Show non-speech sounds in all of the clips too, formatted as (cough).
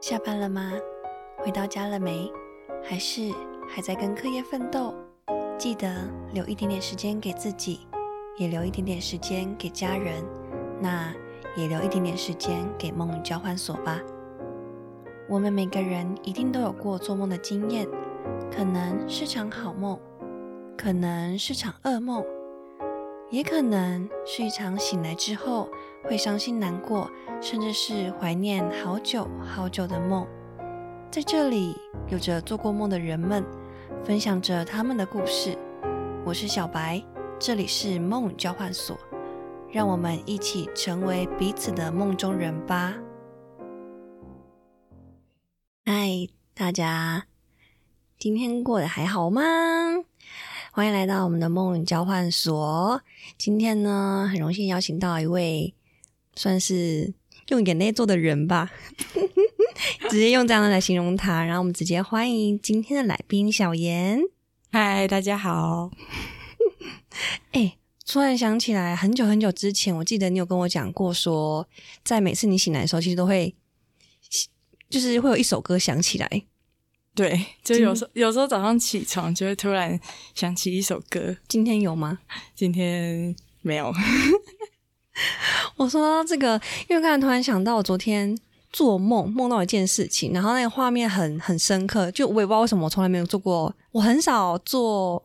下班了吗？回到家了没？还是还在跟课业奋斗？记得留一点点时间给自己，也留一点点时间给家人，那也留一点点时间给梦交换所吧。我们每个人一定都有过做梦的经验，可能是场好梦，可能是场噩梦，也可能是一场醒来之后会伤心难过，甚至是怀念好久好久的梦。在这里，有着做过梦的人们，分享着他们的故事。我是小白，这里是梦交换所，让我们一起成为彼此的梦中人吧。嗨，大家，今天过得还好吗？欢迎来到我们的梦交换所。今天呢，很荣幸邀请到一位算是用眼泪做的人吧。(laughs) 直接用这样的来形容他，然后我们直接欢迎今天的来宾小严。嗨，大家好。(laughs) 哎，突然想起来，很久很久之前，我记得你有跟我讲过，说在每次你醒来的时候，其实都会，就是会有一首歌响起来。对，就有时候有时候早上起床就会突然想起一首歌。今天有吗？今天没有。(laughs) 我说到这个，因为刚才突然想到，我昨天。做梦梦到一件事情，然后那个画面很很深刻，就我也不知道为什么我从来没有做过，我很少做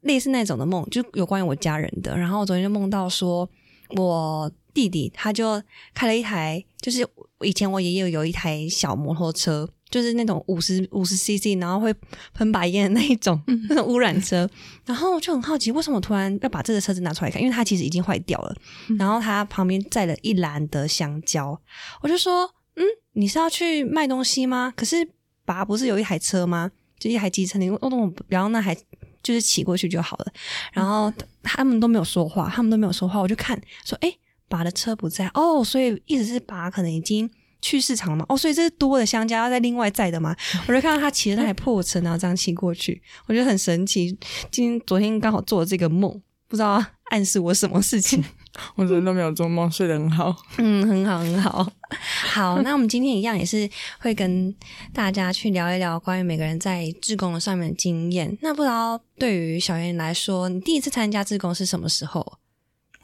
类似那种的梦，就有关于我家人的。然后我昨天就梦到说，我弟弟他就开了一台，就是以前我爷爷有一台小摩托车。就是那种五十五十 CC，然后会喷白烟的那一种那种污染车，然后就很好奇，为什么突然要把这个车子拿出来看？因为它其实已经坏掉了。然后它旁边载了一篮的香蕉，我就说：“嗯，你是要去卖东西吗？可是爸不是有一台车吗？就一台机车，你我我然后那还就是骑过去就好了。”然后他们都没有说话，他们都没有说话，我就看说：“哎，爸的车不在哦，所以意思是爸可能已经。”去市场嘛？哦，所以这是多的香蕉要再另外载的嘛？(laughs) 我就看到他骑着那台破车，然后这样骑过去，我觉得很神奇。今天昨天刚好做了这个梦，不知道暗示我什么事情。(laughs) 我昨天都没有做梦，睡得很好。(laughs) 嗯，很好，很好。好，那我们今天一样也是会跟大家去聊一聊关于每个人在志工的上面的经验。那不知道对于小圆来说，你第一次参加志工是什么时候？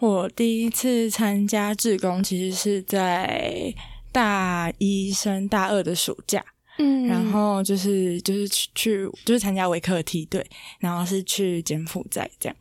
我第一次参加志工其实是在。大一升大二的暑假，嗯，然后就是就是去去就是参加维克梯队，然后是去柬埔寨这样。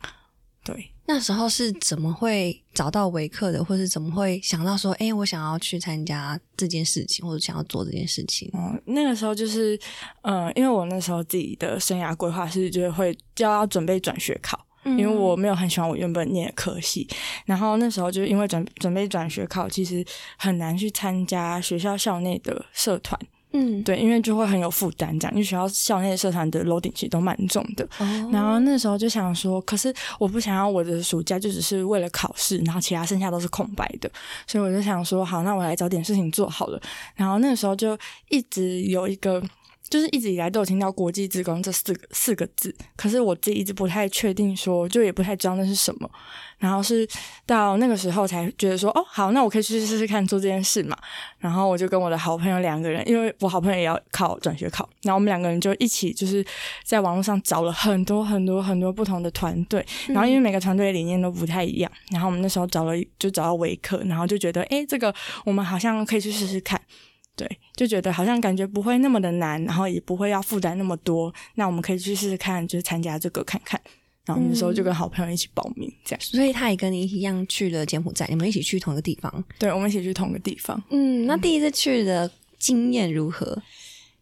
对，那时候是怎么会找到维克的，或是怎么会想到说，哎，我想要去参加这件事情，或者想要做这件事情？嗯，那个时候就是，呃，因为我那时候自己的生涯规划是，就是会就要准备转学考。因为我没有很喜欢我原本念的科系，然后那时候就是因为准准备转学考，其实很难去参加学校校内的社团。嗯，对，因为就会很有负担，这样因为学校校内社团的楼顶其实都蛮重的。然后那时候就想说，可是我不想要我的暑假就只是为了考试，然后其他剩下都是空白的，所以我就想说，好，那我来找点事情做好了。然后那时候就一直有一个。就是一直以来都有听到“国际职工”这四个四个字，可是我自己一直不太确定，说就也不太知道那是什么。然后是到那个时候才觉得说，哦，好，那我可以去试试看做这件事嘛。然后我就跟我的好朋友两个人，因为我好朋友也要考转学考，然后我们两个人就一起就是在网络上找了很多很多很多不同的团队。然后因为每个团队理念都不太一样，然后我们那时候找了就找到维克，然后就觉得，哎，这个我们好像可以去试试看。对，就觉得好像感觉不会那么的难，然后也不会要负担那么多，那我们可以去试试看，就是参加这个看看。然后那时候就跟好朋友一起报名，这样。所以他也跟你一样去了柬埔寨，你们一起去同一个地方。对，我们一起去同一个地方。嗯，那第一次去的经验如何？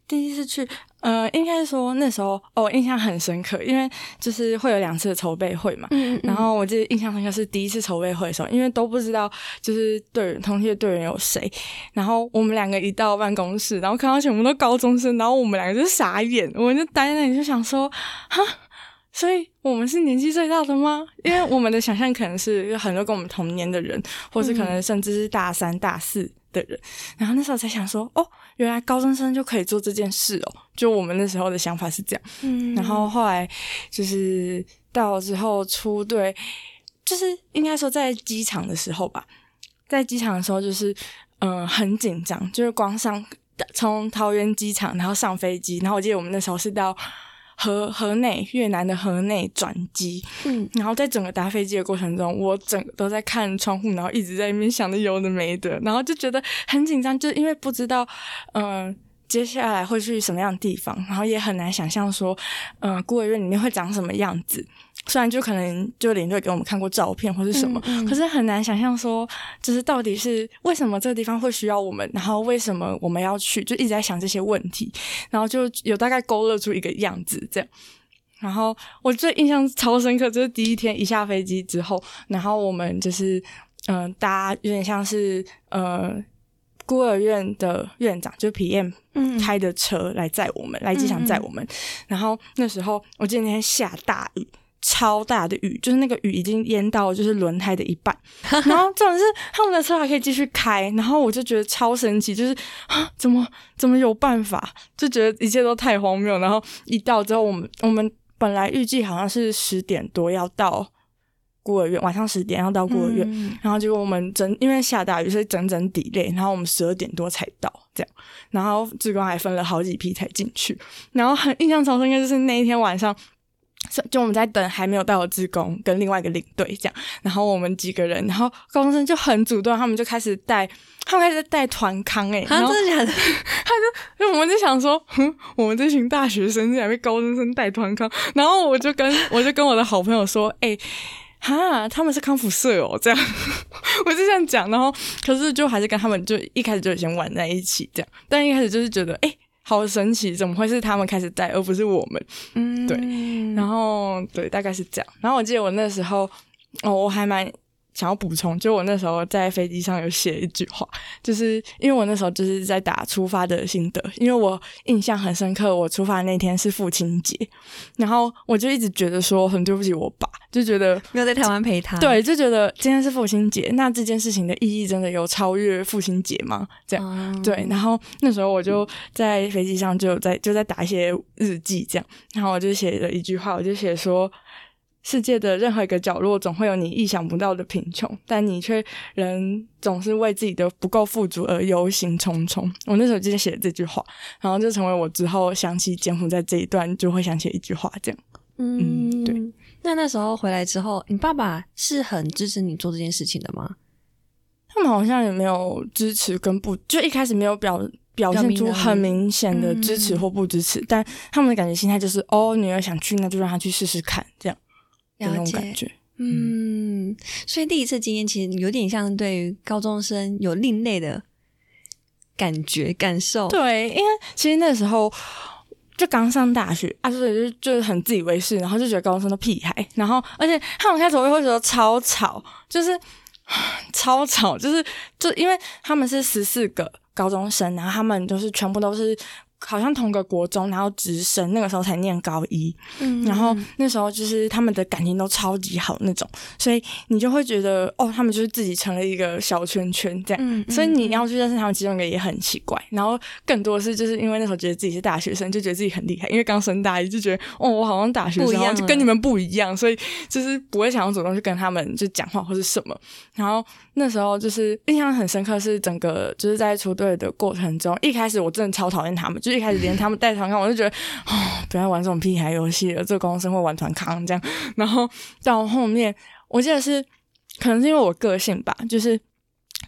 第一次去。呃，应该说那时候哦，印象很深刻，因为就是会有两次筹备会嘛。嗯嗯。然后我记得印象深刻是第一次筹备会的时候，因为都不知道就是队员同梯的队员有谁。然后我们两个一到办公室，然后看到全部都高中生，然后我们两个就傻眼，我们就呆在那里就想说，哈，所以我们是年纪最大的吗？因为我们的想象可能是有很多跟我们同年的人，或是可能甚至是大三、大四。的人，然后那时候才想说，哦，原来高中生就可以做这件事哦。就我们那时候的想法是这样，嗯。然后后来就是到之后出队，就是应该说在机场的时候吧，在机场的时候就是嗯很紧张，就是光上从桃园机场，然后上飞机，然后我记得我们那时候是到河河内越南的河内转机，嗯，然后在整个搭飞机的过程中，我整个都在看窗户，然后一直在那边想着有的没的，然后就觉得很紧张，就因为不知道，嗯。接下来会去什么样的地方？然后也很难想象说，嗯，孤儿院里面会长什么样子。虽然就可能就领队给我们看过照片或是什么，可是很难想象说，就是到底是为什么这个地方会需要我们，然后为什么我们要去，就一直在想这些问题。然后就有大概勾勒出一个样子这样。然后我最印象超深刻，就是第一天一下飞机之后，然后我们就是嗯，搭有点像是呃。孤儿院的院长就皮燕开的车来载我们，来机场载我们。然后那时候我记得那天下大雨，超大的雨，就是那个雨已经淹到就是轮胎的一半。(laughs) 然后重点是他们的车还可以继续开，然后我就觉得超神奇，就是啊，(gasps) 怎么怎么有办法？就觉得一切都太荒谬。然后一到之后，我们我们本来预计好像是十点多要到。孤儿院晚上十点要到孤儿院，然后结果我们整因为下大雨，所以整整抵累，然后我们十二点多才到，这样，然后志工还分了好几批才进去，然后很印象超深刻，就是那一天晚上，就我们在等还没有到的志工跟另外一个领队这样，然后我们几个人，然后高中生就很主动，他们就开始带，他们开始带团康哎，真的假的？(laughs) 他就，我们就想说，我们这群大学生竟然被高中生带团康，然后我就跟我就跟我的好朋友说，哎。哈，他们是康复社哦，这样 (laughs) 我就这样讲，然后可是就还是跟他们就一开始就先玩在一起这样，但一开始就是觉得哎，好神奇，怎么会是他们开始带，而不是我们？嗯，对，然后对，大概是这样。然后我记得我那时候哦，我还蛮。想要补充，就我那时候在飞机上有写一句话，(laughs) 就是因为我那时候就是在打出发的心得，因为我印象很深刻，我出发那天是父亲节，然后我就一直觉得说很对不起我爸，就觉得没有在台湾陪他，对，就觉得今天是父亲节，那这件事情的意义真的有超越父亲节吗？这样对，然后那时候我就在飞机上就在就在打一些日记，这样，然后我就写了一句话，我就写说。世界的任何一个角落，总会有你意想不到的贫穷，但你却仍总是为自己的不够富足而忧心忡忡。我那时候就写了这句话，然后就成为我之后想起柬埔寨这一段就会想起一句话，这样。嗯，对。那那时候回来之后，你爸爸是很支持你做这件事情的吗？他们好像也没有支持跟不，就一开始没有表表现出很明显的支持或不支持，但他们的感觉心态就是：哦，女儿想去，那就让她去试试看，这样。那种感觉，嗯，所以第一次经验其实有点像对于高中生有另类的感觉感受。对，因为其实那时候就刚上大学啊，所以就就是很自以为是，然后就觉得高中生都屁孩，然后而且他们开始会会觉得超吵，就是 (sighs) 超吵，就是就因为他们是十四个高中生，然后他们就是全部都是。好像同个国中，然后直升，那个时候才念高一，然后那时候就是他们的感情都超级好那种，所以你就会觉得哦，他们就是自己成了一个小圈圈这样，所以你要去认识他们其中一个也很奇怪。然后更多的是就是因为那时候觉得自己是大学生，就觉得自己很厉害，因为刚升大一就觉得哦，我好像大学生，就跟你们不一样，所以就是不会想要主动去跟他们就讲话或是什么。然后那时候就是印象很深刻，是整个就是在出队的过程中，一开始我真的超讨厌他们。就一开始连他们带团看，我就觉得哦，不要玩这种屁孩游戏了。这个高中生会玩团康这样，然后到后面，我记得是可能是因为我个性吧，就是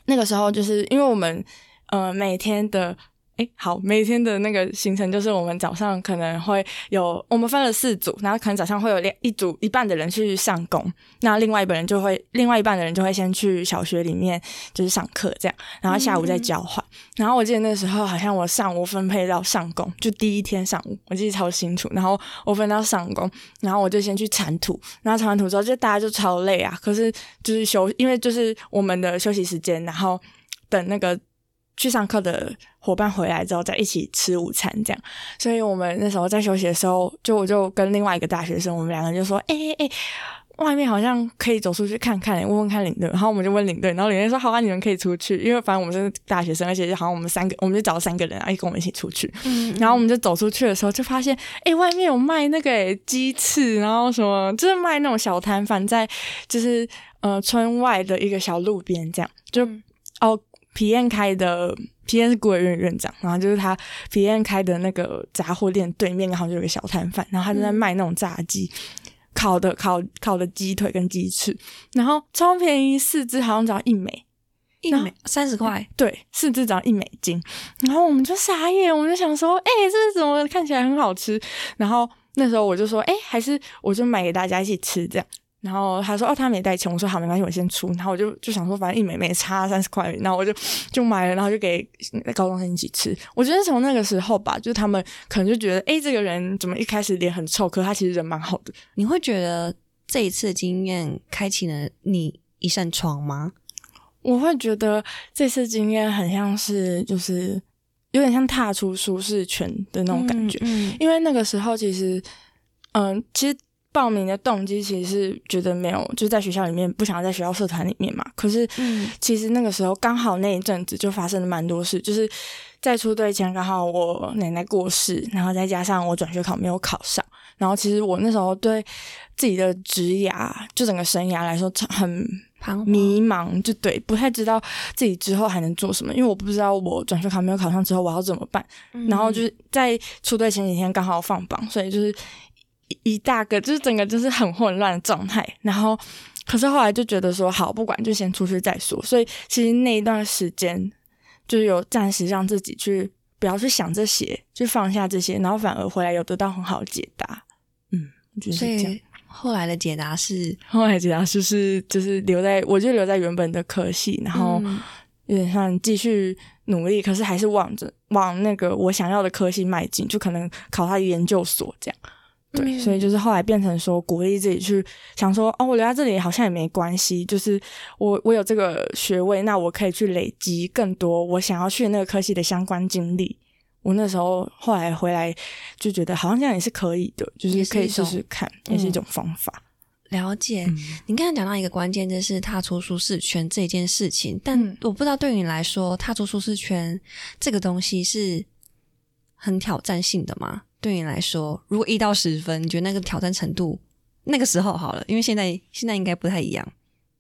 那个时候，就是因为我们呃每天的。哎，好，每天的那个行程就是我们早上可能会有，我们分了四组，然后可能早上会有两一组一半的人去上工，那另外一半人就会，另外一半的人就会先去小学里面就是上课这样，然后下午再交换。然后我记得那时候好像我上午分配到上工，就第一天上午，我记得超清楚。然后我分到上工，然后我就先去铲土，然后铲完土之后，就大家就超累啊，可是就是休，因为就是我们的休息时间，然后等那个。去上课的伙伴回来之后，再一起吃午餐，这样。所以我们那时候在休息的时候，就我就跟另外一个大学生，我们两个人就说：“哎哎哎，外面好像可以走出去看看，问问看领队。”然后我们就问领队，然后领队说：“好啊，你们可以出去，因为反正我们是大学生，而且就好像我们三个，我们就找了三个人啊，跟我们一起出去。”然后我们就走出去的时候，就发现，哎，外面有卖那个鸡翅，然后什么，就是卖那种小摊贩，在就是呃村外的一个小路边，这样就哦。体验开的皮燕是孤儿院院长，然后就是他皮燕开的那个杂货店对面，然后就有个小摊贩，然后他就在卖那种炸鸡。烤的烤烤的鸡腿跟鸡翅，然后超便宜，四只好像只要一美，一美三十块，对，四只只要一美金。然后我们就傻眼，我们就想说，哎，这是怎么看起来很好吃？然后那时候我就说，哎，还是我就买给大家一起吃这样。然后他说：“哦，他没带钱。”我说：“好，没关系，我先出。”然后我就就想说，反正一美美差三十块，然后我就就买了，然后就给高中生一起吃。我觉得从那个时候吧，就是他们可能就觉得，哎，这个人怎么一开始脸很臭，可他其实人蛮好的。你会觉得这一次的经验开启了你一扇窗吗？我会觉得这次经验很像是，就是有点像踏出舒适圈的那种感觉。嗯，因为那个时候其实，嗯，其实。报名的动机其实是觉得没有，就是在学校里面不想在学校社团里面嘛。可是，其实那个时候刚好那一阵子就发生了蛮多事，就是在出队前刚好我奶奶过世，然后再加上我转学考没有考上，然后其实我那时候对自己的职涯就整个生涯来说很迷茫，就对不太知道自己之后还能做什么，因为我不知道我转学考没有考上之后我要怎么办。然后就是在出队前几天刚好放榜，所以就是。一大个就是整个就是很混乱的状态，然后可是后来就觉得说好不管就先出去再说，所以其实那一段时间就有暂时让自己去不要去想这些，就放下这些，然后反而回来有得到很好的解答。嗯，就是这样后来的解答是，后来解答就是就是留在我就留在原本的科系，然后有点像继续努力，可是还是往着往那个我想要的科系迈进，就可能考他研究所这样。对，所以就是后来变成说鼓励自己去想说，哦，我留在这里好像也没关系，就是我我有这个学位，那我可以去累积更多我想要去那个科系的相关经历。我那时候后来回来就觉得好像这样也是可以的，就是可以试试看，也是一种方法。了解，你刚才讲到一个关键，就是踏出舒适圈这件事情，但我不知道对你来说，踏出舒适圈这个东西是很挑战性的吗？对你来说，如果一到十分，你觉得那个挑战程度，那个时候好了，因为现在现在应该不太一样。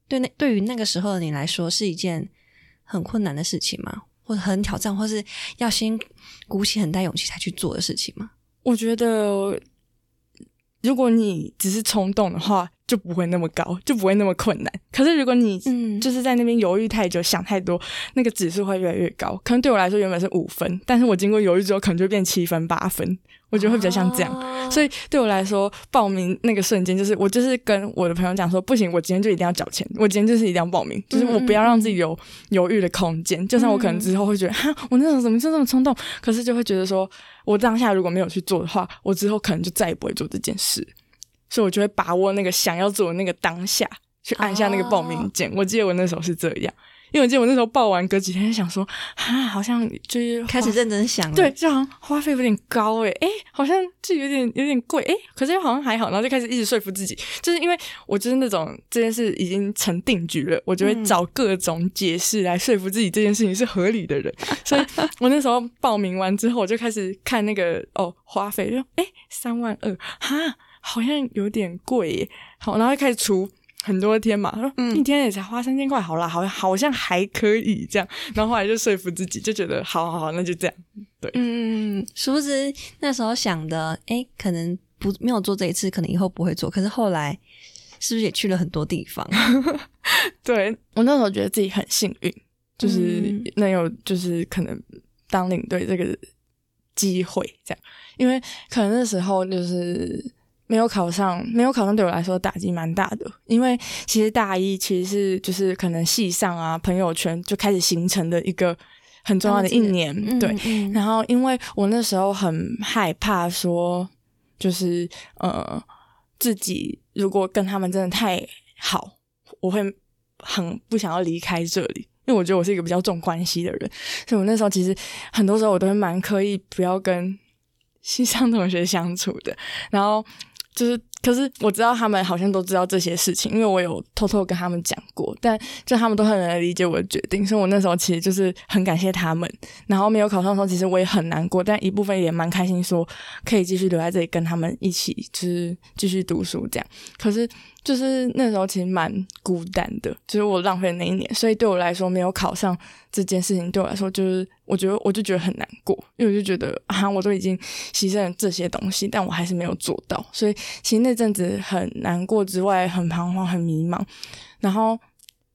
对那对于那个时候的你来说，是一件很困难的事情吗？或者很挑战，或是要先鼓起很大勇气才去做的事情吗？我觉得，如果你只是冲动的话。就不会那么高，就不会那么困难。可是如果你就是在那边犹豫太久、想太多，那个指数会越来越高。可能对我来说原本是五分，但是我经过犹豫之后，可能就变七分、八分。我觉得会比较像这样。所以对我来说，报名那个瞬间，就是我就是跟我的朋友讲说，不行，我今天就一定要缴钱，我今天就是一定要报名，就是我不要让自己有犹豫的空间。就算我可能之后会觉得，哈，我那时候怎么就这么冲动？可是就会觉得说，我当下如果没有去做的话，我之后可能就再也不会做这件事。所以，我就会把握那个想要做的那个当下，去按下那个报名键。我记得我那时候是这样，因为我记得我那时候报完，隔几天想说，啊，好像就是开始认真想，对，就好像花费有点高诶，诶，好像就有点有点贵诶，可是又好像还好，然后就开始一直说服自己，就是因为我就是那种这件事已经成定局了，我就会找各种解释来说服自己这件事情是合理的人。所以我那时候报名完之后，我就开始看那个哦花费，就诶三万二哈。好像有点贵。耶，好，然后开始除很多天嘛，他说一天也才花三千块，好啦，好像好像还可以这样，然后后来就说服自己，就觉得好好好，那就这样，对，嗯，殊不知那时候想的，哎，可能不没有做这一次，可能以后不会做，可是后来是不是也去了很多地方？(laughs) 对我那时候觉得自己很幸运，就是能有就是可能当领队这个机会，这样，因为可能那时候就是。没有考上，没有考上对我来说打击蛮大的，因为其实大一其实是就是可能系上啊朋友圈就开始形成的一个很重要的一年，对。然后因为我那时候很害怕说，就是呃自己如果跟他们真的太好，我会很不想要离开这里，因为我觉得我是一个比较重关系的人，所以我那时候其实很多时候我都会蛮刻意不要跟系上同学相处的，然后。就是可是我知道他们好像都知道这些事情，因为我有偷偷跟他们讲过，但就他们都很能理解我的决定，所以我那时候其实就是很感谢他们。然后没有考上的时候，其实我也很难过，但一部分也蛮开心，说可以继续留在这里跟他们一起，就是继续读书这样。可是就是那时候其实蛮孤单的，就是我浪费那一年，所以对我来说没有考上这件事情，对我来说就是我觉得我就觉得很难过，因为我就觉得啊，我都已经牺牲了这些东西，但我还是没有做到，所以其实那阵子很难过之外，很彷徨，很迷茫。然后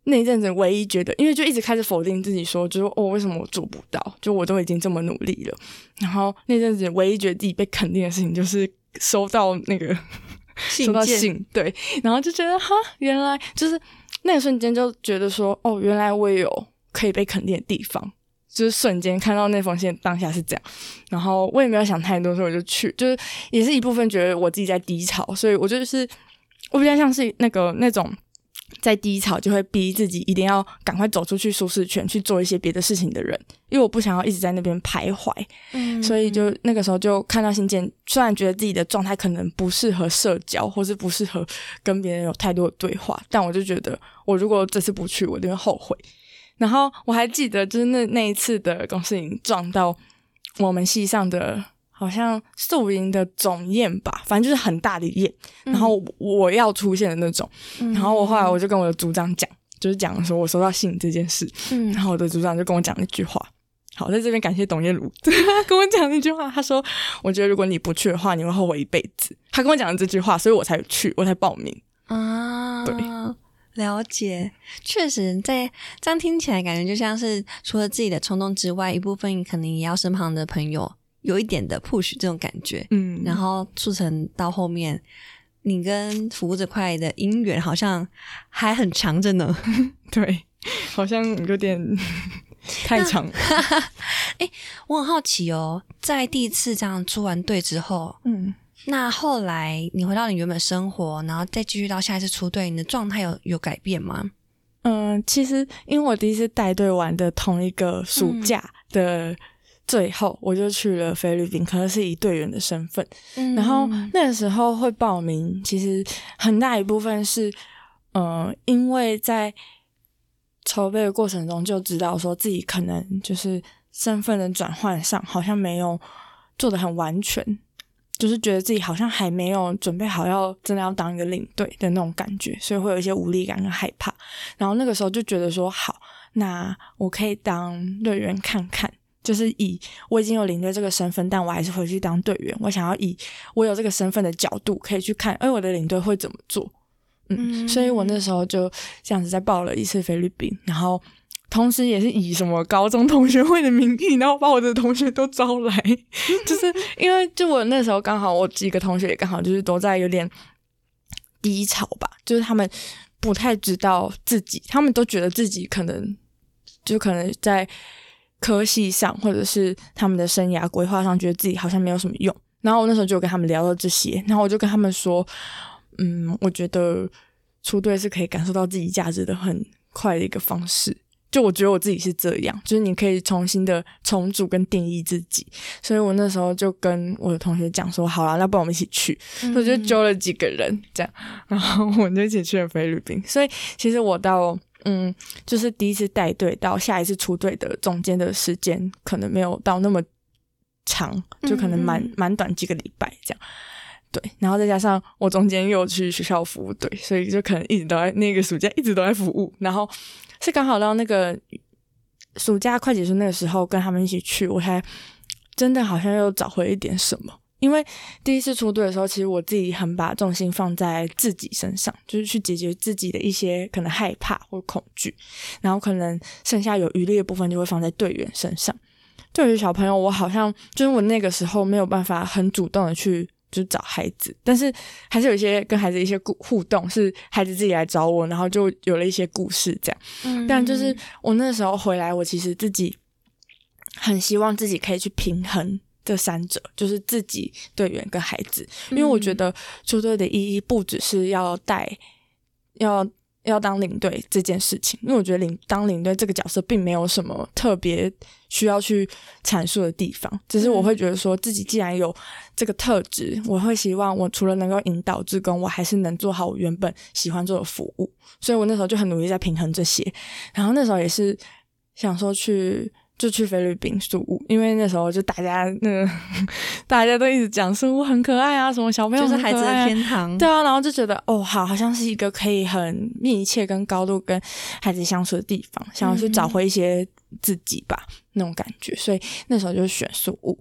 那一阵子唯一觉得，因为就一直开始否定自己，说就是哦，为什么我做不到？就我都已经这么努力了。然后那阵子唯一觉得自己被肯定的事情，就是收到那个。收到信，对，然后就觉得哈，原来就是那个瞬间就觉得说，哦，原来我也有可以被肯定的地方，就是瞬间看到那封信当下是这样，然后我也没有想太多，所以我就去，就是也是一部分觉得我自己在低潮，所以我就是我比较像是那个那种。在低潮就会逼自己一定要赶快走出去舒适圈，去做一些别的事情的人，因为我不想要一直在那边徘徊，嗯，所以就那个时候就看到信件，虽然觉得自己的状态可能不适合社交，或是不适合跟别人有太多的对话，但我就觉得我如果这次不去，我就会后悔。然后我还记得，就是那那一次的公司营撞到我们系上的。好像宿营的总宴吧，反正就是很大的宴，然后我要出现的那种。然后我后来我就跟我的组长讲，就是讲说我收到信这件事。然后我的组长就跟我讲一句话。好，在这边感谢董燕如，(laughs) 他跟我讲一句话，他说：“我觉得如果你不去的话，你会后悔一辈子。”他跟我讲了这句话，所以我才去，我才报名。啊，对，了解。确实，在这样听起来，感觉就像是除了自己的冲动之外，一部分可能也要身旁的朋友。有一点的 push 这种感觉，嗯，然后促成到后面，你跟服务这块的姻缘好像还很长着呢。(laughs) 对，好像有点 (laughs) 太长。哎，(laughs) 我很好奇哦，在第一次这样出完队之后，嗯，那后来你回到你原本生活，然后再继续到下一次出队，你的状态有有改变吗？嗯，其实因为我第一次带队玩的同一个暑假的。最后我就去了菲律宾，可能是以队员的身份。然后那个时候会报名，其实很大一部分是，嗯，因为在筹备的过程中就知道说自己可能就是身份的转换上好像没有做的很完全，就是觉得自己好像还没有准备好要真的要当一个领队的那种感觉，所以会有一些无力感跟害怕。然后那个时候就觉得说，好，那我可以当队员看看。就是以我已经有领队这个身份，但我还是回去当队员。我想要以我有这个身份的角度，可以去看，哎，我的领队会怎么做？嗯，所以我那时候就这样子在报了一次菲律宾，然后同时也是以什么高中同学会的名义，然后把我的同学都招来，(laughs) 就是因为就我那时候刚好我几个同学也刚好就是都在有点低潮吧，就是他们不太知道自己，他们都觉得自己可能就可能在。科系上，或者是他们的生涯规划上，觉得自己好像没有什么用。然后我那时候就跟他们聊到这些，然后我就跟他们说：“嗯，我觉得出队是可以感受到自己价值的很快的一个方式。就我觉得我自己是这样，就是你可以重新的重组跟定义自己。所以我那时候就跟我的同学讲说：好了，那不然我们一起去。我就揪了几个人，这样，然后我们就一起去了菲律宾。所以其实我到。嗯，就是第一次带队到下一次出队的中间的时间，可能没有到那么长，就可能蛮蛮短几个礼拜这样。对，然后再加上我中间又去学校服务队，所以就可能一直都在那个暑假一直都在服务。然后是刚好到那个暑假快结束那个时候，跟他们一起去，我才真的好像又找回一点什么。因为第一次出队的时候，其实我自己很把重心放在自己身上，就是去解决自己的一些可能害怕或恐惧，然后可能剩下有余力的部分就会放在队员身上。对于小朋友，我好像就是我那个时候没有办法很主动的去就找孩子，但是还是有一些跟孩子一些互互动，是孩子自己来找我，然后就有了一些故事这样。嗯，但就是我那时候回来，我其实自己很希望自己可以去平衡。这三者就是自己队员跟孩子，因为我觉得出队的意义不只是要带，要要当领队这件事情，因为我觉得领当领队这个角色并没有什么特别需要去阐述的地方，只是我会觉得说自己既然有这个特质，我会希望我除了能够引导志工，我还是能做好我原本喜欢做的服务，所以我那时候就很努力在平衡这些，然后那时候也是想说去。就去菲律宾宿务，因为那时候就大家那个 (laughs) 大家都一直讲宿务很可爱啊，什么小朋友就是孩子的天堂，对啊，然后就觉得哦，好，好像是一个可以很密切跟高度跟孩子相处的地方，想要去找回一些自己吧那种感觉，所以那时候就选宿务，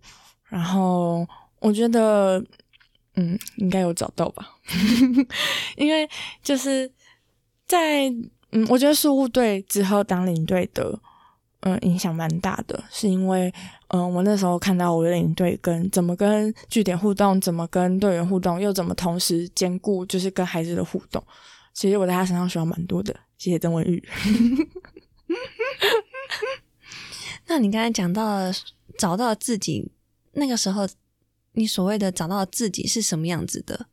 然后我觉得嗯应该有找到吧，(laughs) 因为就是在嗯，我觉得宿务队之后当领队的。嗯，影响蛮大的，是因为，嗯，我那时候看到我的领队跟怎么跟据点互动，怎么跟队员互动，又怎么同时兼顾就是跟孩子的互动。其实我在他身上学到蛮多的。谢谢曾文玉。(laughs) 那你刚才讲到了找到自己，那个时候你所谓的找到自己是什么样子的？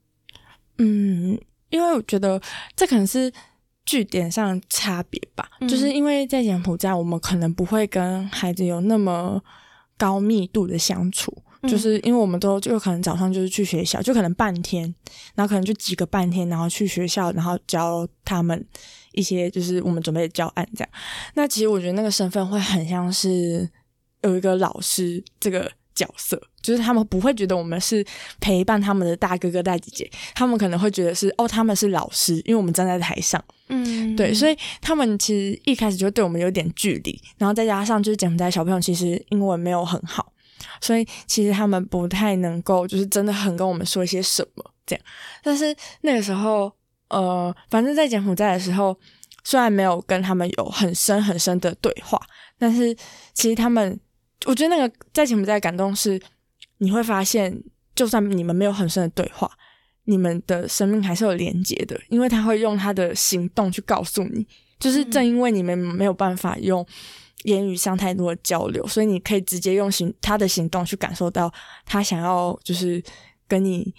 嗯，因为我觉得这可能是。据点上差别吧，就是因为在柬埔寨，我们可能不会跟孩子有那么高密度的相处，就是因为我们都就可能早上就是去学校，就可能半天，然后可能就几个半天，然后去学校，然后教他们一些就是我们准备的教案这样。那其实我觉得那个身份会很像是有一个老师这个。角色就是他们不会觉得我们是陪伴他们的大哥哥大姐姐，他们可能会觉得是哦，他们是老师，因为我们站在台上，嗯，对，所以他们其实一开始就对我们有点距离，然后再加上就是柬埔寨小朋友其实英文没有很好，所以其实他们不太能够就是真的很跟我们说一些什么这样。但是那个时候，呃，反正在柬埔寨的时候，虽然没有跟他们有很深很深的对话，但是其实他们。我觉得那个在柬埔寨感动是，你会发现，就算你们没有很深的对话，你们的生命还是有连接的，因为他会用他的行动去告诉你。就是正因为你们没有办法用言语上太多的交流，所以你可以直接用行他的行动去感受到他想要就是跟你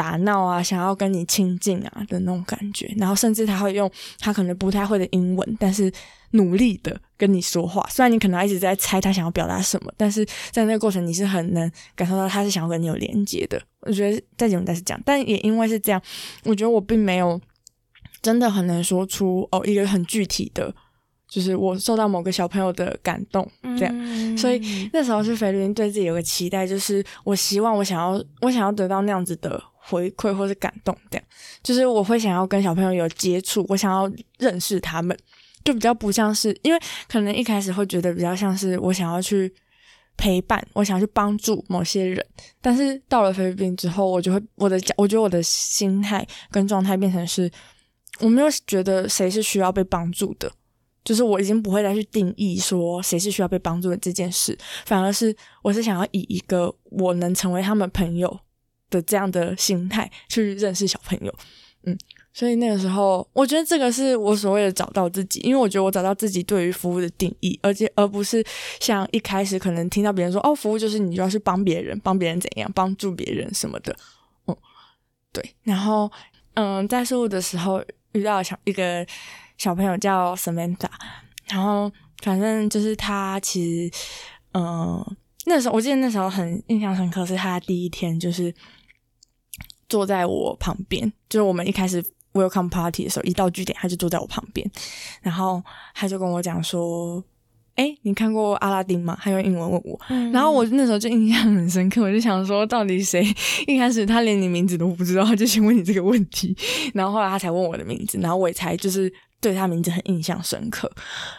打闹啊，想要跟你亲近啊的那种感觉。然后甚至他会用他可能不太会的英文，但是。努力的跟你说话，虽然你可能一直在猜他想要表达什么，但是在那个过程你是很能感受到他是想要跟你有连接的。我觉得在节目在是这样，但也因为是这样，我觉得我并没有真的很能说出哦一个很具体的，就是我受到某个小朋友的感动这样。所以那时候是菲律宾对自己有个期待，就是我希望我想要我想要得到那样子的回馈或是感动，这样就是我会想要跟小朋友有接触，我想要认识他们。就比较不像是，因为可能一开始会觉得比较像是我想要去陪伴，我想要去帮助某些人，但是到了菲律宾之后，我就会我的我觉得我的心态跟状态变成是，我没有觉得谁是需要被帮助的，就是我已经不会再去定义说谁是需要被帮助的这件事，反而是我是想要以一个我能成为他们朋友的这样的心态去认识小朋友，嗯。所以那个时候，我觉得这个是我所谓的找到自己，因为我觉得我找到自己对于服务的定义，而且而不是像一开始可能听到别人说哦，服务就是你就要去帮别人，帮别人怎样，帮助别人什么的，嗯，对。然后，嗯，在事务的时候遇到小一个小朋友叫 Samantha，然后反正就是他其实，嗯，那时候我记得那时候很印象深刻，是他第一天就是坐在我旁边，就是我们一开始。Welcome party 的时候，一到据点，他就坐在我旁边，然后他就跟我讲说：“哎，你看过阿拉丁吗？”他用英文问我，然后我那时候就印象很深刻，我就想说，到底谁一开始他连你名字都不知道，他就先问你这个问题，然后后来他才问我的名字，然后我也才就是对他名字很印象深刻。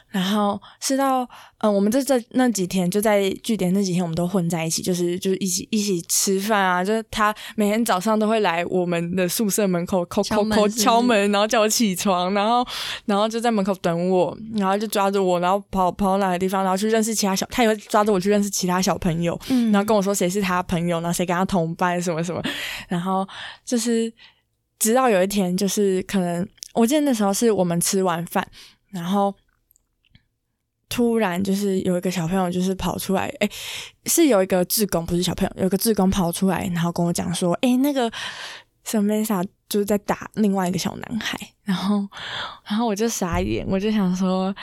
然后是到嗯，我们这这那几天就在据点那几天，我们都混在一起，就是就是一起一起吃饭啊。就是他每天早上都会来我们的宿舍门口敲敲敲敲门，然后叫我起床，然后然后就在门口等我，然后就抓着我，然后跑跑到哪个地方，然后去认识其他小，他也会抓着我去认识其他小朋友，然后跟我说谁是他朋友，然后谁跟他同班什么什么。然后就是直到有一天，就是可能我记得那时候是我们吃完饭，然后。突然就是有一个小朋友就是跑出来，哎，是有一个志工，不是小朋友，有一个志工跑出来，然后跟我讲说，哎，那个沈美莎就是在打另外一个小男孩，然后然后我就傻眼，我就想说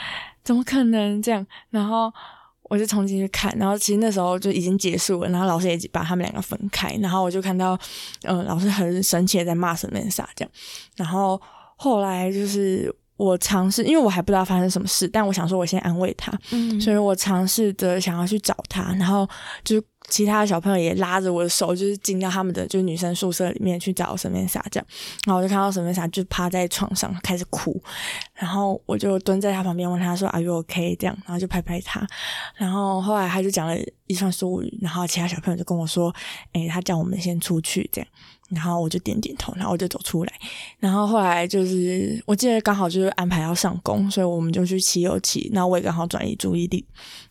怎么可能这样？然后我就冲进去看，然后其实那时候就已经结束了，然后老师也把他们两个分开，然后我就看到嗯老师很生气的在骂沈美莎这样，然后后来就是我尝试，因为我还不知道发生什么事，但我想说我先安慰他，嗯所以我尝试着想要去找他，然后就是其他的小朋友也拉着我的手，就是进到他们的就是女生宿舍里面去找沈面莎这样，然后我就看到沈面莎就趴在床上开始哭，然后我就蹲在他旁边问他说 “Are you OK？” 这样，然后就拍拍他，然后后来他就讲了一串苏语，然后其他小朋友就跟我说：“诶、他叫我们先出去这样。”然后我就点点头，然后我就走出来。然后后来就是，我记得刚好就是安排要上工，所以我们就去骑游骑。那我也刚好转移注意力。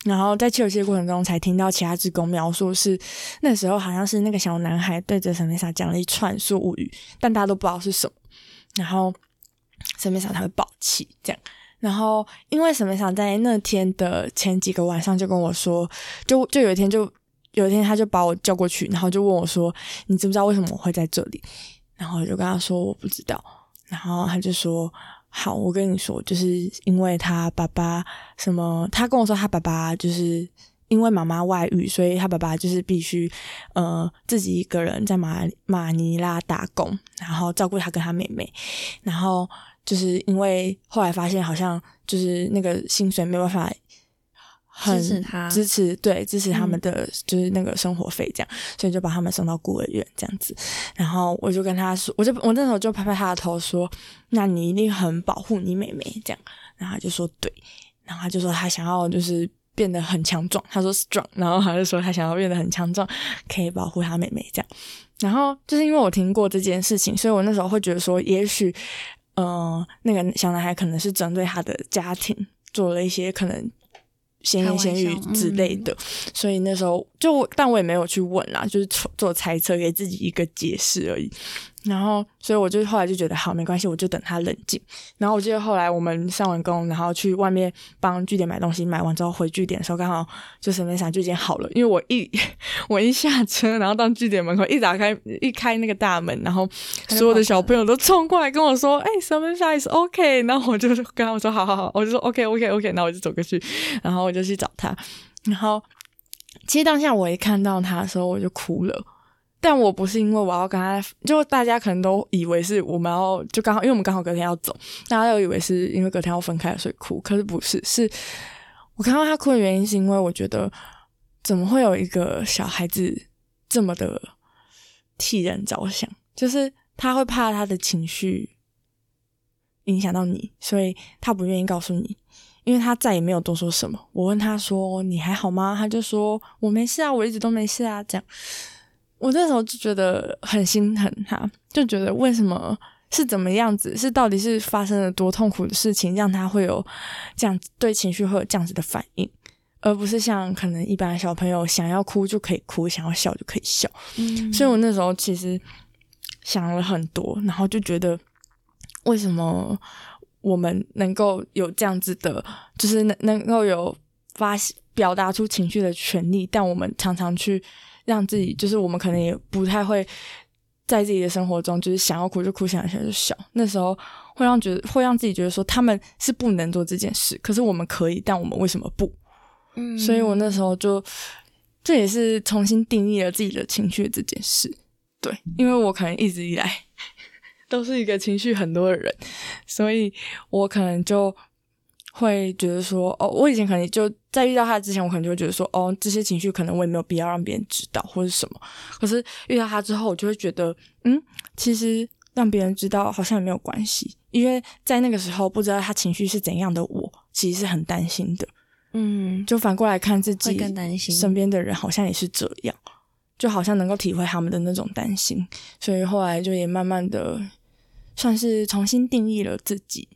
然后在骑游骑的过程中，才听到其他职工描述是那时候好像是那个小男孩对着沈美莎讲了一串苏语，但大家都不知道是什么。然后沈美莎才会爆气这样。然后因为沈美莎在那天的前几个晚上就跟我说，就就有一天就。有一天，他就把我叫过去，然后就问我说：“你知不知道为什么我会在这里？”然后我就跟他说：“我不知道。”然后他就说：“好，我跟你说，就是因为他爸爸什么，他跟我说他爸爸就是因为妈妈外遇，所以他爸爸就是必须呃自己一个人在马马尼拉打工，然后照顾他跟他妹妹，然后就是因为后来发现好像就是那个薪水没有办法。”很支持他支持对支持他们的、就是那个生活费这样，所以就把他们送到孤儿院这样子。然后我就跟他说，我就我那时候就拍拍他的头说：“那你一定很保护你妹妹这样。”然后他就说：“对。”然后他就说他想要就是变得很强壮，他说 strong，然后他就说他想要变得很强壮，可以保护他妹妹这样。然后就是因为我听过这件事情，所以我那时候会觉得说，也许呃那个小男孩可能是针对他的家庭做了一些可能。闲言闲语之类的，嗯、所以那时候就，但我也没有去问啦，就是做猜测，给自己一个解释而已。然后，所以我就后来就觉得好，没关系，我就等他冷静。然后我记得后来我们上完工，然后去外面帮据点买东西，买完之后回据点的时候，刚好就沈美莎就已经好了。因为我一我一下车，然后到据点门口一打开一开那个大门，然后所有的小朋友都冲过来跟我说：“哎、欸，沈美莎 is OK。”然后我就跟他们说：“好好好。”我就说：“OK OK OK。”然后我就走过去，然后我就去找他。然后其实当下我一看到他的时候，我就哭了。但我不是因为我要跟他，就大家可能都以为是我们要就刚好，因为我们刚好隔天要走，大家都以为是因为隔天要分开所以哭，可是不是，是我看到他哭的原因是因为我觉得怎么会有一个小孩子这么的替人着想，就是他会怕他的情绪影响到你，所以他不愿意告诉你。因为他再也没有多说什么。我问他说：“你还好吗？”他就说：“我没事啊，我一直都没事啊。”这样。我那时候就觉得很心疼他，就觉得为什么是怎么样子？是到底是发生了多痛苦的事情，让他会有这样对情绪会有这样子的反应，而不是像可能一般小朋友想要哭就可以哭，想要笑就可以笑。嗯，所以我那时候其实想了很多，然后就觉得为什么我们能够有这样子的，就是能能够有发表达出情绪的权利，但我们常常去。让自己就是我们可能也不太会在自己的生活中，就是想要哭就哭，想要笑就笑。那时候会让觉得会让自己觉得说他们是不能做这件事，可是我们可以，但我们为什么不？嗯，所以我那时候就这也是重新定义了自己的情绪这件事。对，因为我可能一直以来 (laughs) 都是一个情绪很多的人，所以我可能就。会觉得说，哦，我以前可能就在遇到他之前，我可能就会觉得说，哦，这些情绪可能我也没有必要让别人知道或者什么。可是遇到他之后，我就会觉得，嗯，其实让别人知道好像也没有关系，因为在那个时候不知道他情绪是怎样的我，我其实是很担心的。嗯，就反过来看自己，更担心身边的人好像也是这样，就好像能够体会他们的那种担心，所以后来就也慢慢的算是重新定义了自己。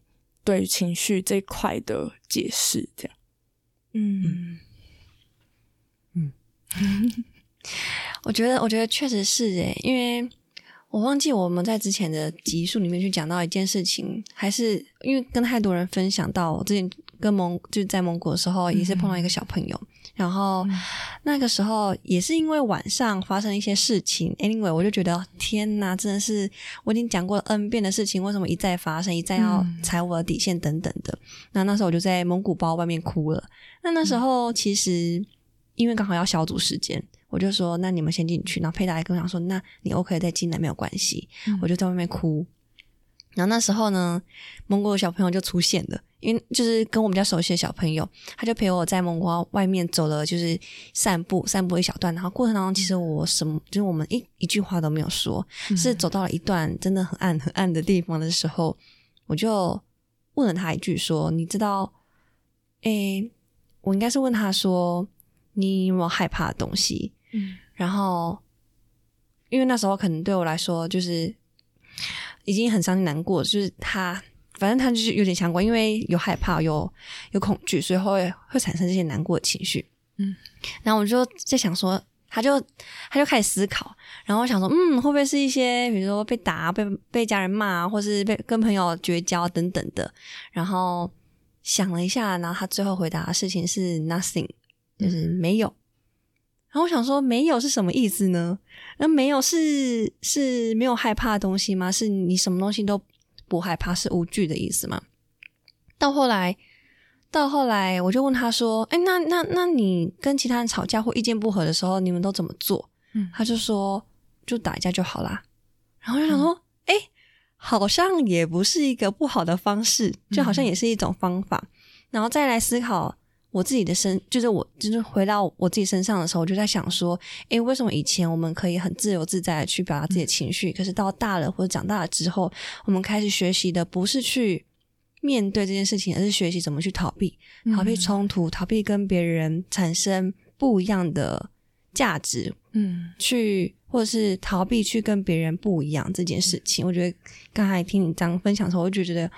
对情绪这一块的解释，这样，嗯。嗯，(laughs) 我觉得，我觉得确实是诶，因为我忘记我们在之前的集数里面去讲到一件事情，还是因为跟太多人分享到，我之前跟蒙就是在蒙古的时候，也是碰到一个小朋友，然后那个时候也是因为晚上发生一些事情，anyway，我就觉得天哪，真的是我已经讲过了 n 遍的事情，为什么一再发生，一再要踩我的底线等等的。那那时候我就在蒙古包外面哭了。那那时候其实因为刚好要小组时间，我就说那你们先进去，然后佩达还跟我讲说，那你 OK 再进来没有关系，我就在外面哭。然后那时候呢，蒙古的小朋友就出现了。因为就是跟我们家熟悉的小朋友，他就陪我在蒙古外面走了，就是散步，散步一小段。然后过程当中，其实我什么，就是我们一一句话都没有说，是走到了一段真的很暗很暗的地方的时候，我就问了他一句，说：“你知道？诶，我应该是问他说，你有没有害怕的东西？”嗯，然后因为那时候可能对我来说，就是已经很伤心难过，就是他。反正他就是有点相关，因为有害怕、有有恐惧，所以会会产生这些难过的情绪。嗯，然后我就在想说，他就他就开始思考，然后想说，嗯，会不会是一些比如说被打、被被家人骂，或是被跟朋友绝交等等的？然后想了一下，然后他最后回答的事情是 nothing，就是没有。然后我想说，没有是什么意思呢？那没有是是没有害怕的东西吗？是你什么东西都？不害怕是无惧的意思吗？到后来，到后来，我就问他说：“哎，那那那你跟其他人吵架或意见不合的时候，你们都怎么做？”嗯，他就说：“就打一架就好啦。”然后就想说：“哎，好像也不是一个不好的方式，就好像也是一种方法。”然后再来思考。我自己的身，就是我，就是回到我自己身上的时候，我就在想说，诶，为什么以前我们可以很自由自在的去表达自己的情绪，可是到大了或者长大了之后，我们开始学习的不是去面对这件事情，而是学习怎么去逃避，逃避冲突，逃避跟别人产生不一样的价值，嗯，去或者是逃避去跟别人不一样这件事情。我觉得刚才听你这样分享的时候，我就觉得，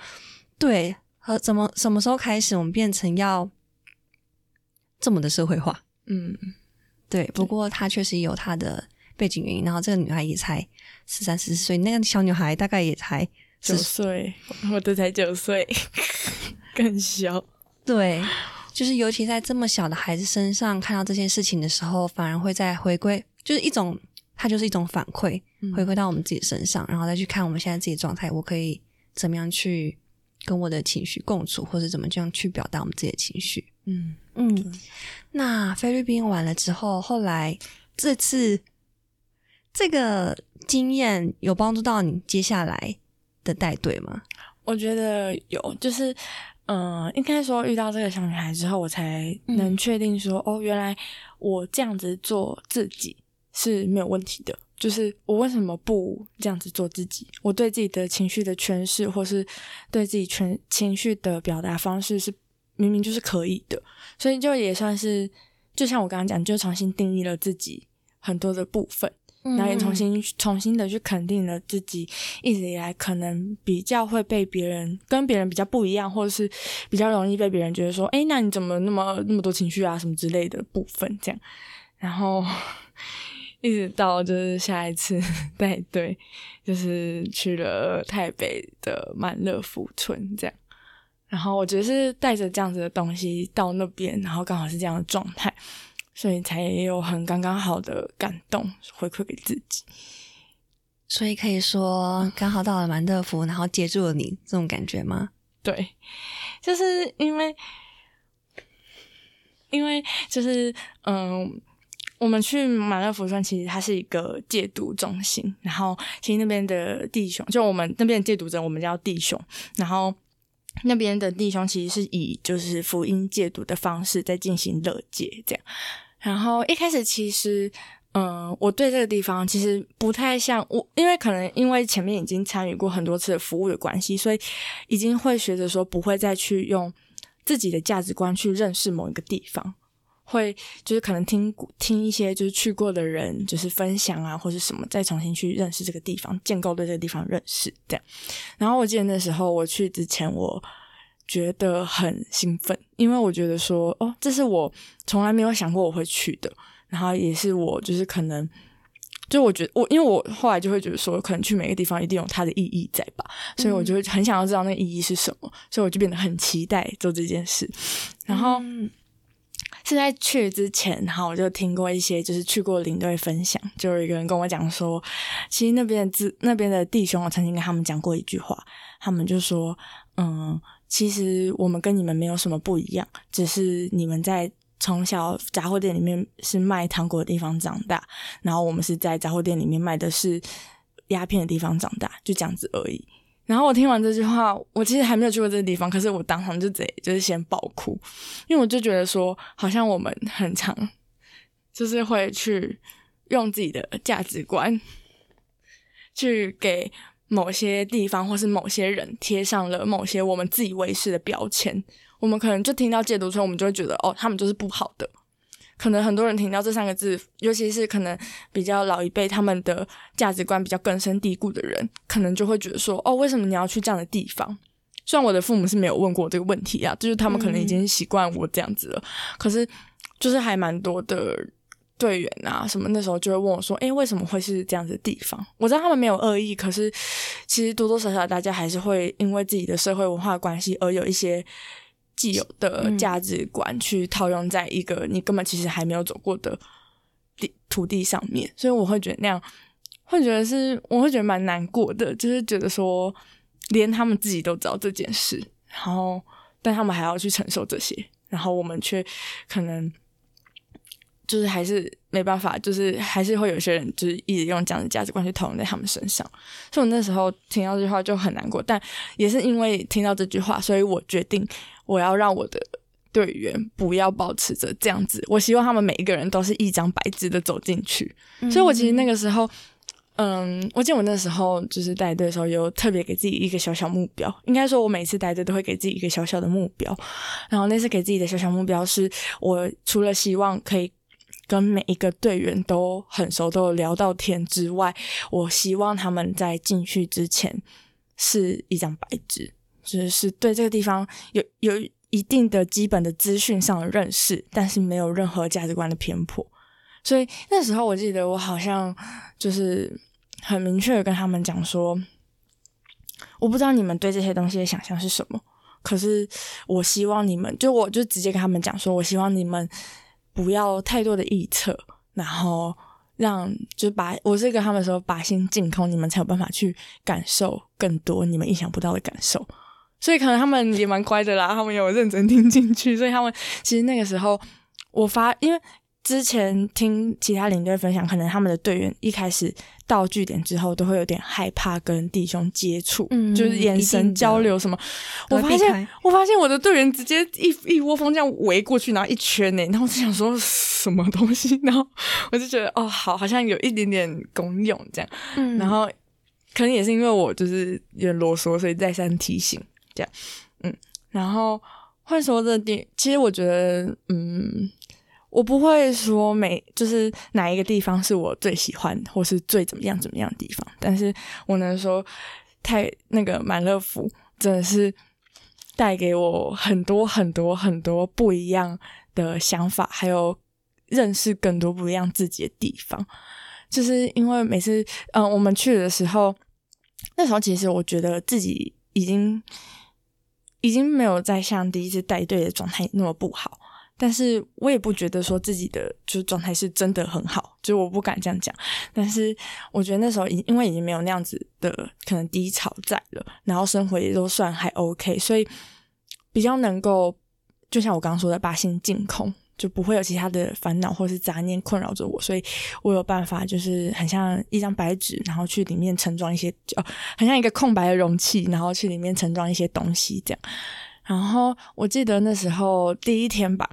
对，和怎么什么时候开始，我们变成要。这么的社会化，嗯，对。不过她确实有她的背景原因。然后这个女孩也才十三十四岁，那个小女孩大概也才九岁，我都才九岁，(laughs) 更小。对，就是尤其在这么小的孩子身上看到这件事情的时候，反而会在回归，就是一种，它就是一种反馈，回归到我们自己身上，然后再去看我们现在自己状态，我可以怎么样去跟我的情绪共处，或者怎么这样去表达我们自己的情绪。嗯嗯，那菲律宾完了之后，后来这次这个经验有帮助到你接下来的带队吗？我觉得有，就是嗯，应该说遇到这个小女孩之后，我才能确定说，哦，原来我这样子做自己是没有问题的。就是我为什么不这样子做自己？我对自己的情绪的诠释，或是对自己全情绪的表达方式是。明明就是可以的，所以就也算是，就像我刚刚讲，就重新定义了自己很多的部分，然后也重新重新的去肯定了自己一直以来可能比较会被别人跟别人比较不一样，或者是比较容易被别人觉得说，哎，那你怎么那么那么多情绪啊什么之类的部分这样，然后一直到就是下一次 (laughs) 带队，就是去了台北的满乐福村这样。然后我觉得是带着这样子的东西到那边，然后刚好是这样的状态，所以才有很刚刚好的感动回馈给自己。所以可以说刚好到了满乐福，然后接住了你这种感觉吗？对，就是因为因为就是嗯，我们去满乐福村，其实它是一个戒毒中心，然后其实那边的弟兄，就我们那边的戒毒者，我们叫弟兄，然后。那边的弟兄其实是以就是福音戒毒的方式在进行乐戒这样，然后一开始其实，嗯，我对这个地方其实不太像我，因为可能因为前面已经参与过很多次的服务的关系，所以已经会学着说不会再去用自己的价值观去认识某一个地方。会就是可能听听一些就是去过的人就是分享啊或者什么，再重新去认识这个地方，建构对这个地方认识这样。然后我记得那时候我去之前，我觉得很兴奋，因为我觉得说哦，这是我从来没有想过我会去的。然后也是我就是可能就我觉得我因为我后来就会觉得说，可能去每个地方一定有它的意义在吧，所以我就会很想要知道那个意义是什么，所以我就变得很期待做这件事。然后。是在去之前，然后我就听过一些就是去过领队分享，就有一个人跟我讲说，其实那边的那边的弟兄，我曾经跟他们讲过一句话，他们就说，嗯，其实我们跟你们没有什么不一样，只是你们在。从小杂货店里面是卖糖果的地方长大，然后我们是在杂货店里面卖的是鸦片的地方长大，就这样子而已。然后我听完这句话，我其实还没有去过这个地方，可是我当场就得就是先爆哭，因为我就觉得说，好像我们很常就是会去用自己的价值观去给某些地方或是某些人贴上了某些我们自以为是的标签。我们可能就听到戒毒村，我们就会觉得哦，他们就是不好的。可能很多人听到这三个字，尤其是可能比较老一辈，他们的价值观比较根深蒂固的人，可能就会觉得说哦，为什么你要去这样的地方？虽然我的父母是没有问过这个问题啊，就是他们可能已经习惯我这样子了。可是就是还蛮多的队员啊，什么那时候就会问我说，诶，为什么会是这样子的地方？我知道他们没有恶意，可是其实多多少少大家还是会因为自己的社会文化关系而有一些。既有的价值观去套用在一个你根本其实还没有走过的地土地上面，所以我会觉得那样会觉得是我会觉得蛮难过的，就是觉得说连他们自己都知道这件事，然后但他们还要去承受这些，然后我们却可能就是还是没办法，就是还是会有些人就是一直用这样的价值观去投用在他们身上，所以我那时候听到这句话就很难过，但也是因为听到这句话，所以我决定。我要让我的队员不要保持着这样子，我希望他们每一个人都是一张白纸的走进去。所以，我其实那个时候，嗯，我记得我那时候就是带队的时候，有特别给自己一个小小目标。应该说，我每次带队都会给自己一个小小的目标。然后那次给自己的小小目标是，我除了希望可以跟每一个队员都很熟，都有聊到天之外，我希望他们在进去之前是一张白纸。就是对这个地方有有一定的基本的资讯上的认识，但是没有任何价值观的偏颇。所以那时候我记得我好像就是很明确的跟他们讲说，我不知道你们对这些东西的想象是什么，可是我希望你们就我就直接跟他们讲说，我希望你们不要太多的臆测，然后让就把我是跟他们说把心净空，你们才有办法去感受更多你们意想不到的感受。所以可能他们也蛮乖的啦，他们有认真听进去。所以他们其实那个时候，我发因为之前听其他领队分享，可能他们的队员一开始到据点之后，都会有点害怕跟弟兄接触，就是眼神交流什么。我发现，我发现我的队员直接一一窝蜂这样围过去，然后一圈呢，然后我就想说什么东西，然后我就觉得哦，好，好像有一点点功用这样。嗯，然后可能也是因为我就是有点啰嗦，所以再三提醒。这样，嗯，然后换说这点，其实我觉得，嗯，我不会说每就是哪一个地方是我最喜欢或是最怎么样怎么样的地方，但是我能说，太那个满乐福真的是带给我很多很多很多不一样的想法，还有认识更多不一样自己的地方，就是因为每次，嗯，我们去的时候，那时候其实我觉得自己已经。已经没有再像第一次带队的状态那么不好，但是我也不觉得说自己的就是状态是真的很好，就是我不敢这样讲。但是我觉得那时候已因为已经没有那样子的可能低潮在了，然后生活也都算还 OK，所以比较能够就像我刚刚说的，把心净空。就不会有其他的烦恼或是杂念困扰着我，所以我有办法，就是很像一张白纸，然后去里面盛装一些，哦，很像一个空白的容器，然后去里面盛装一些东西这样。然后我记得那时候第一天吧，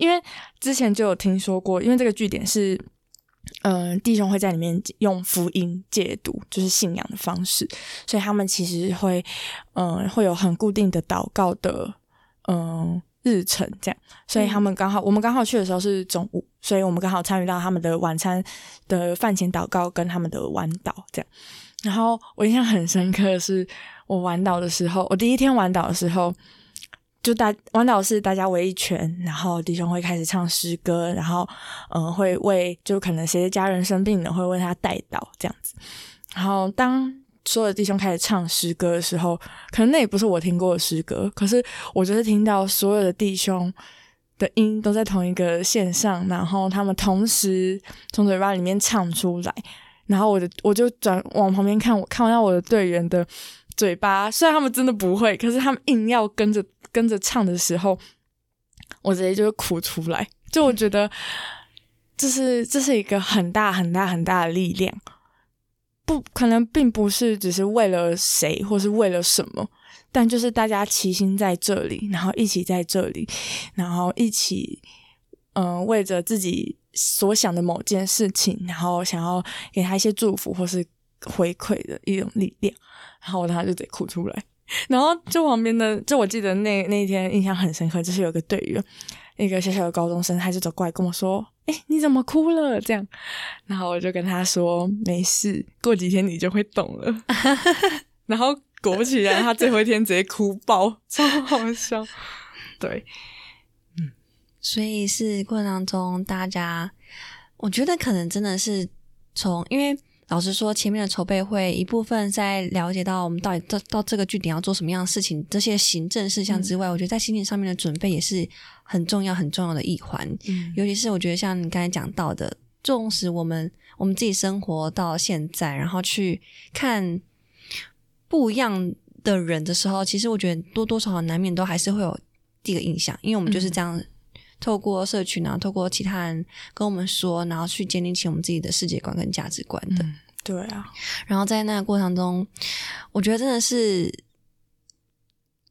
因为之前就有听说过，因为这个据点是，嗯，弟兄会在里面用福音戒毒，就是信仰的方式，所以他们其实会，嗯，会有很固定的祷告的，嗯。日程这样，所以他们刚好，我们刚好去的时候是中午，所以我们刚好参与到他们的晚餐的饭前祷告跟他们的晚祷这样。然后我印象很深刻的是，我晚祷的时候，我第一天晚祷的时候，就大晚祷是大家围一圈，然后弟兄会开始唱诗歌，然后嗯会为就可能谁的家人生病了，会为他代祷这样子。然后当所有的弟兄开始唱诗歌的时候，可能那也不是我听过的诗歌，可是我就是听到所有的弟兄的音都在同一个线上，然后他们同时从嘴巴里面唱出来，然后我的我就转往旁边看，我看到我的队员的嘴巴，虽然他们真的不会，可是他们硬要跟着跟着唱的时候，我直接就哭出来。就我觉得，这是这是一个很大很大很大的力量，不可能并不是只是为了谁或是为了什么。但就是大家齐心在这里，然后一起在这里，然后一起，嗯，为着自己所想的某件事情，然后想要给他一些祝福或是回馈的一种力量，然后我当时就得哭出来。(laughs) 然后就旁边的，就我记得那那一天印象很深刻，就是有个队员，一个小小的高中生，他就走过来跟我说：“哎，你怎么哭了？”这样，然后我就跟他说：“没事，过几天你就会懂了。(laughs) ”然后。果不其然，他最后一天直接哭爆，超好笑。对，嗯，所以是过程当中，大家我觉得可能真的是从，因为老实说，前面的筹备会一部分在了解到我们到底到到这个据点要做什么样的事情，这些行政事项之外，我觉得在心情上面的准备也是很重要很重要的一环。嗯，尤其是我觉得像你刚才讲到的，纵使我们我们自己生活到现在，然后去看。不一样的人的时候，其实我觉得多多少少难免都还是会有第一个印象，因为我们就是这样透过社群啊，透过其他人跟我们说，然后去建立起我们自己的世界观跟价值观的。对啊，然后在那个过程中，我觉得真的是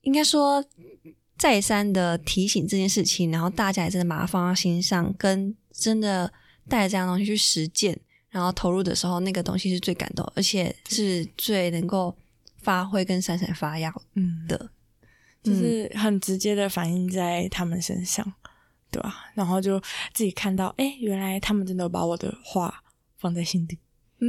应该说再三的提醒这件事情，然后大家也真的把它放到心上，跟真的带着这样东西去实践，然后投入的时候，那个东西是最感动，而且是最能够。发挥跟闪闪发耀的，就是很直接的反映在他们身上，对吧？然后就自己看到，哎，原来他们真的把我的话放在心底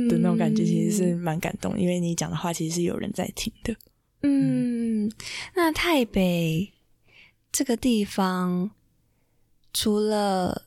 的那种感觉，其实是蛮感动。因为你讲的话，其实是有人在听的。嗯，那台北这个地方，除了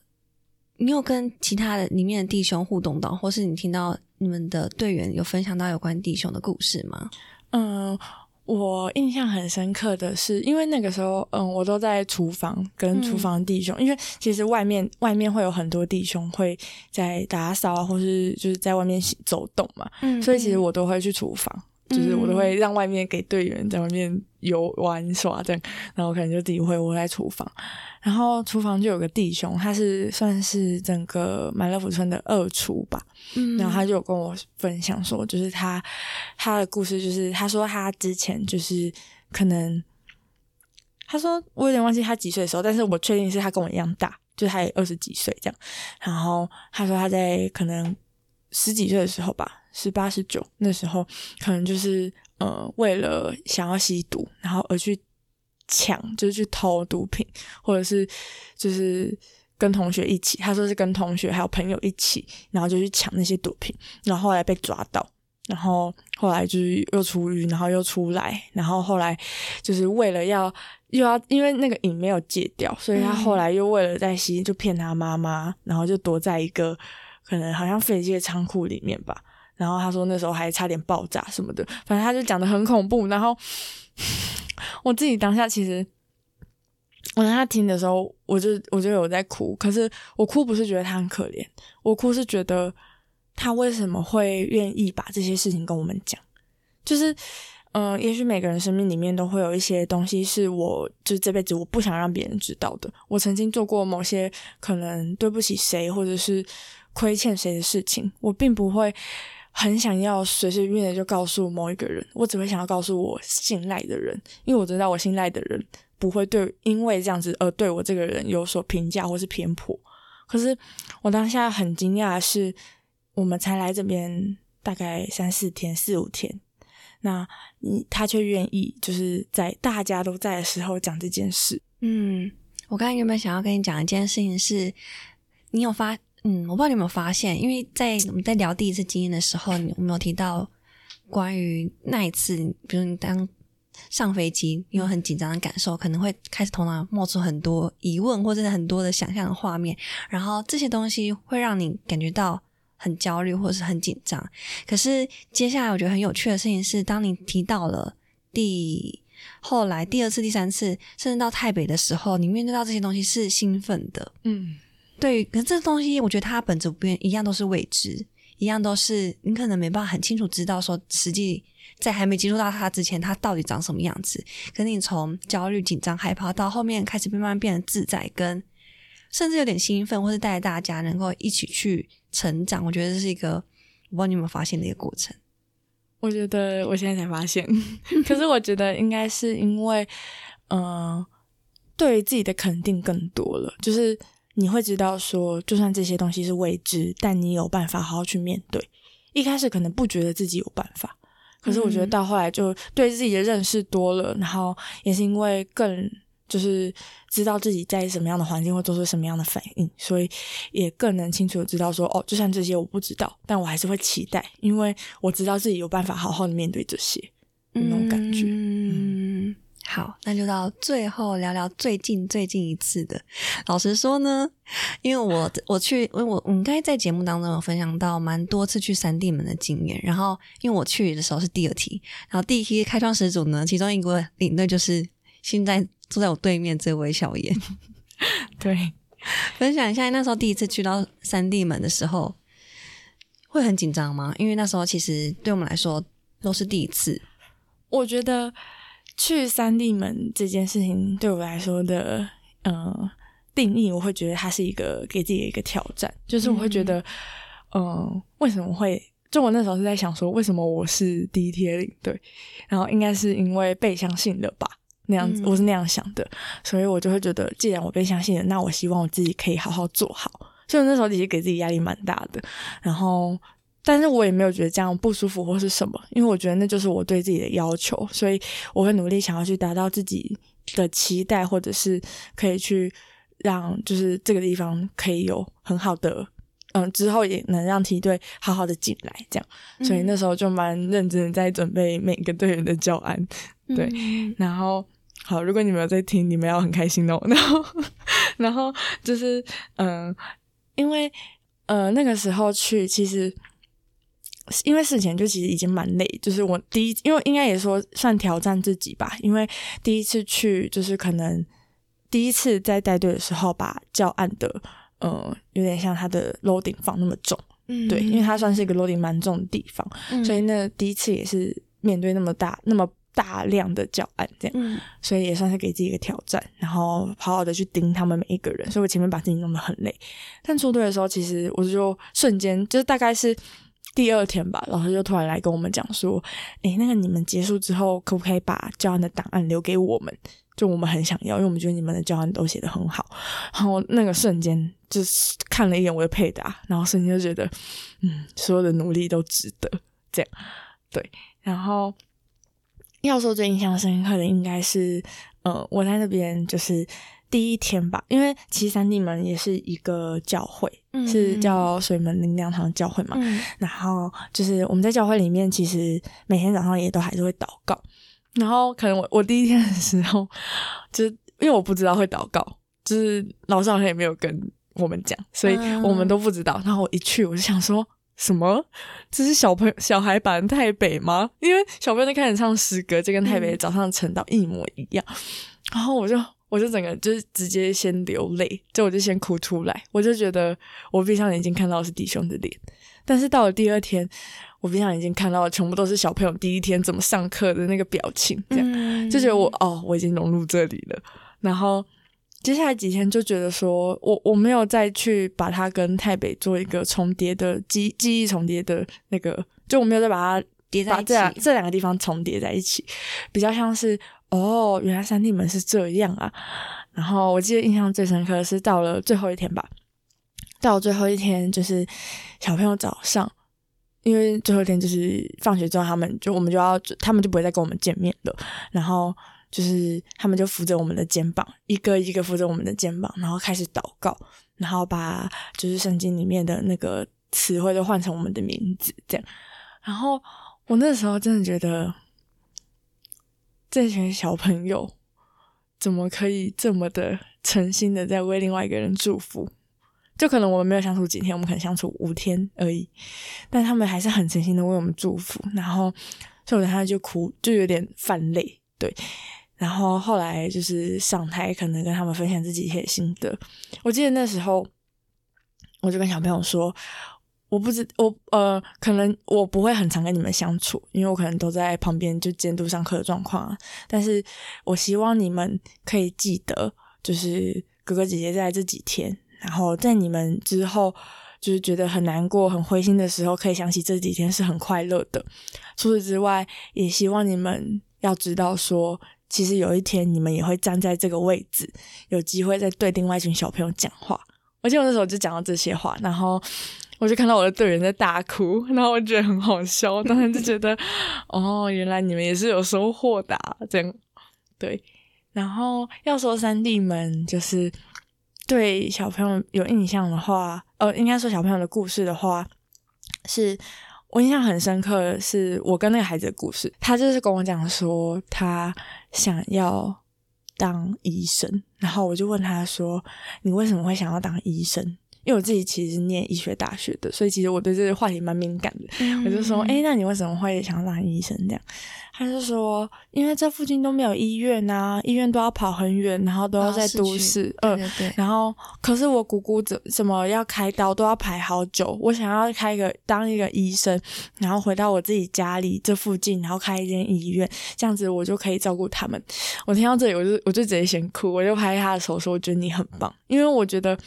你有跟其他的里面的弟兄互动到，或是你听到你们的队员有分享到有关弟兄的故事吗？嗯，我印象很深刻的是，因为那个时候，嗯，我都在厨房跟厨房弟兄，因为其实外面外面会有很多弟兄会在打扫啊，或是就是在外面走动嘛，所以其实我都会去厨房。就是我都会让外面给队员在外面游玩耍这样，然后可能就自己会窝在厨房，然后厨房就有个弟兄，他是算是整个满乐福村的二厨吧，嗯，然后他就跟我分享说，就是他他的故事，就是他说他之前就是可能，他说我有点忘记他几岁的时候，但是我确定是他跟我一样大，就他也二十几岁这样，然后他说他在可能十几岁的时候吧。十八十九那时候，可能就是呃，为了想要吸毒，然后而去抢，就是去偷毒品，或者是就是跟同学一起，他说是跟同学还有朋友一起，然后就去抢那些毒品，然后后来被抓到，然后后来就是又出狱，然后又出来，然后后来就是为了要又要，因为那个瘾没有戒掉，所以他后来又为了在吸，就骗他妈妈，然后就躲在一个可能好像废弃的仓库里面吧。然后他说那时候还差点爆炸什么的，反正他就讲的很恐怖。然后 (laughs) 我自己当下其实，我当他听的时候，我就我就有在哭。可是我哭不是觉得他很可怜，我哭是觉得他为什么会愿意把这些事情跟我们讲。就是，嗯，也许每个人生命里面都会有一些东西是我就是这辈子我不想让别人知道的。我曾经做过某些可能对不起谁或者是亏欠谁的事情，我并不会。很想要随随便便的就告诉某一个人，我只会想要告诉我信赖的人，因为我知道我信赖的人不会对因为这样子而对我这个人有所评价或是偏颇。可是我当下很惊讶的是，我们才来这边大概三四天、四五天，那你他却愿意就是在大家都在的时候讲这件事。嗯，我刚才原本想要跟你讲一件事情是，你有发。嗯，我不知道你有没有发现，因为在我们在聊第一次经验的时候，你有没有提到关于那一次，比如你当上飞机，你有很紧张的感受，可能会开始头脑冒出很多疑问，或者很多的想象的画面，然后这些东西会让你感觉到很焦虑或者是很紧张。可是接下来我觉得很有趣的事情是，当你提到了第后来第二次、第三次，甚至到台北的时候，你面对到这些东西是兴奋的。嗯，对。可是这东西，我觉得它本质不变，一样都是未知，一样都是你可能没办法很清楚知道说，实际在还没接触到它之前，它到底长什么样子。可是你从焦虑、紧张、害怕到后面开始慢慢变得自在，跟甚至有点兴奋，或是带大家能够一起去成长，我觉得这是一个我不知道你有没有发现的一个过程。我觉得我现在才发现，(laughs) 可是我觉得应该是因为，嗯，对自己的肯定更多了。就是你会知道说，就算这些东西是未知，但你有办法好好去面对。一开始可能不觉得自己有办法，可是我觉得到后来就对自己的认识多了，然后也是因为更。就是知道自己在什么样的环境会做出什么样的反应，所以也更能清楚的知道说，哦，就算这些我不知道，但我还是会期待，因为我知道自己有办法好好的面对这些那种感觉。嗯，好，那就到最后聊聊最近最近一次的。老实说呢，因为我我去，因为我我应该在节目当中有分享到蛮多次去三地门的经验，然后因为我去的时候是第二题，然后第一梯开创始祖呢，其中一个领队就是现在。坐在我对面这位小严，(laughs) 对，分享一下那时候第一次去到三地门的时候，会很紧张吗？因为那时候其实对我们来说都是第一次。我觉得去三地门这件事情对我来说的，嗯，定义我会觉得它是一个给自己的一个挑战，就是我会觉得，嗯，为什么会？就我那时候是在想说，为什么我是第一天领队？然后应该是因为被相信了吧。那样子，我是那样想的，所以我就会觉得，既然我被相信了，那我希望我自己可以好好做好。所以那时候其实给自己压力蛮大的，然后，但是我也没有觉得这样不舒服或是什么，因为我觉得那就是我对自己的要求，所以我会努力想要去达到自己的期待，或者是可以去让就是这个地方可以有很好的，嗯，之后也能让梯队好好的进来，这样。所以那时候就蛮认真的在准备每个队员的教案，对，然后。好，如果你们有在听，你们要很开心哦。然后，然后就是，嗯，因为，呃，那个时候去，其实因为事前就其实已经蛮累，就是我第一，因为应该也说算挑战自己吧，因为第一次去，就是可能第一次在带队的时候，把教案的，呃，有点像他的 loading 放那么重，嗯，对，因为它算是一个 loading 蛮重的地方，所以那第一次也是面对那么大，那么。大量的教案这样，所以也算是给自己一个挑战，然后好好的去盯他们每一个人。所以我前面把自己弄得很累，但出队的时候，其实我就瞬间就是大概是第二天吧，老师就突然来跟我们讲说：“诶，那个你们结束之后，可不可以把教案的档案留给我们？就我们很想要，因为我们觉得你们的教案都写得很好。”然后那个瞬间就是看了一眼我的配答，然后瞬间就觉得，嗯，所有的努力都值得。这样对，然后。要说最印象深刻的，应该是，呃，我在那边就是第一天吧，因为其实三地门也是一个教会，是叫水门灵粮堂教会嘛。然后就是我们在教会里面，其实每天早上也都还是会祷告。然后可能我我第一天的时候，就是因为我不知道会祷告，就是老师好像也没有跟我们讲，(laughs) 所以我们都不知道。然后我一去，我就想说。什么？这是小朋友小孩版台北吗？因为小朋友在开始唱诗歌，就跟台北早上晨祷一模一样。然后我就我就整个就是直接先流泪，就我就先哭出来。我就觉得我闭上眼睛看到的是弟兄的脸，但是到了第二天，我闭上眼睛看到的全部都是小朋友第一天怎么上课的那个表情，这样就觉得我哦，我已经融入这里了。然后。接下来几天就觉得说，我我没有再去把它跟台北做一个重叠的记记忆重叠的那个，就我没有再把它叠在这两这两个地方重叠在一起，比较像是哦，原来三地门是这样啊。然后我记得印象最深刻的是到了最后一天吧，到最后一天就是小朋友早上，因为最后一天就是放学之后，他们就我们就要他们就不会再跟我们见面了，然后。就是他们就扶着我们的肩膀，一个一个扶着我们的肩膀，然后开始祷告，然后把就是圣经里面的那个词汇都换成我们的名字，这样。然后我那时候真的觉得，这群小朋友怎么可以这么的诚心的在为另外一个人祝福？就可能我们没有相处几天，我们可能相处五天而已，但他们还是很诚心的为我们祝福。然后，所以我就哭，就有点泛泪。对。然后后来就是上台，可能跟他们分享自己一些心得。我记得那时候，我就跟小朋友说。我不知我呃，可能我不会很常跟你们相处，因为我可能都在旁边就监督上课的状况。但是我希望你们可以记得，就是哥哥姐姐在这几天，然后在你们之后就是觉得很难过、很灰心的时候，可以想起这几天是很快乐的。除此之外，也希望你们要知道，说其实有一天你们也会站在这个位置，有机会在对另外一群小朋友讲话。而且我那时候就讲到这些话，然后。我就看到我的队员在大哭，(laughs) 然后我觉得很好笑，(laughs) 当时就觉得，哦，原来你们也是有收获的，这样对。然后要说三弟们，就是对小朋友有印象的话，呃，应该说小朋友的故事的话，是我印象很深刻的是我跟那个孩子的故事。他就是跟我讲说，他想要当医生，然后我就问他说：“你为什么会想要当医生？”因为我自己其实是念医学大学的，所以其实我对这个话题蛮敏感的。我就说：“哎，那你为什么会想要当医生？”这样，他就说：“因为这附近都没有医院啊，医院都要跑很远，然后都要在都市。嗯，对对。然后，可是我姑姑怎怎么要开刀都要排好久。我想要开一个当一个医生，然后回到我自己家里这附近，然后开一间医院，这样子我就可以照顾他们。我听到这里，我就我就直接先哭，我就拍他的手说：“我觉得你很棒，因为我觉得。”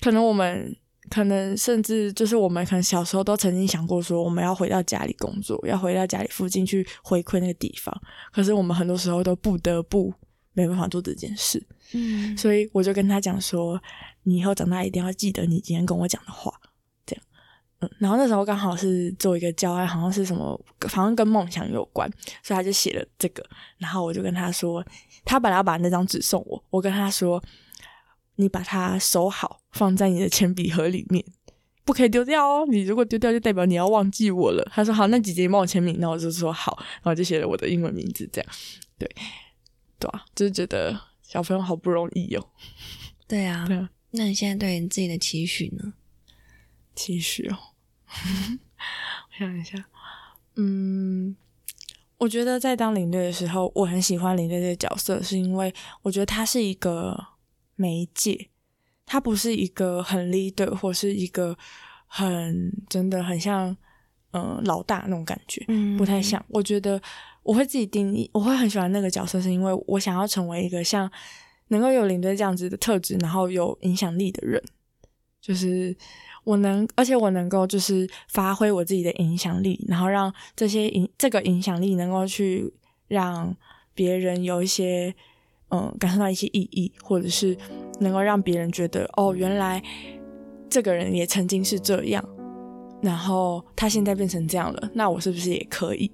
可能我们可能甚至就是我们可能小时候都曾经想过说我们要回到家里工作，要回到家里附近去回馈那个地方。可是我们很多时候都不得不没办法做这件事。嗯，所以我就跟他讲说，你以后长大一定要记得你今天跟我讲的话。这样，嗯，然后那时候刚好是做一个教案，好像是什么，反正跟梦想有关，所以他就写了这个。然后我就跟他说，他本来要把那张纸送我，我跟他说。你把它收好，放在你的铅笔盒里面，不可以丢掉哦。你如果丢掉，就代表你要忘记我了。他说好，那姐姐帮我签名，那我就说好，然后就写了我的英文名字，这样，对，对啊，就是觉得小朋友好不容易哦。对啊，对啊。那你现在对你自己的期许呢？期许哦，(laughs) 我想一下，嗯，我觉得在当领队的时候，我很喜欢领队这个角色，是因为我觉得他是一个。媒介，它不是一个很 leader 或是一个很真的很像嗯老大那种感觉，不太像。我觉得我会自己定义，我会很喜欢那个角色，是因为我想要成为一个像能够有领队这样子的特质，然后有影响力的人。就是我能，而且我能够就是发挥我自己的影响力，然后让这些影这个影响力能够去让别人有一些。嗯，感受到一些意义，或者是能够让别人觉得哦，原来这个人也曾经是这样，然后他现在变成这样了，那我是不是也可以？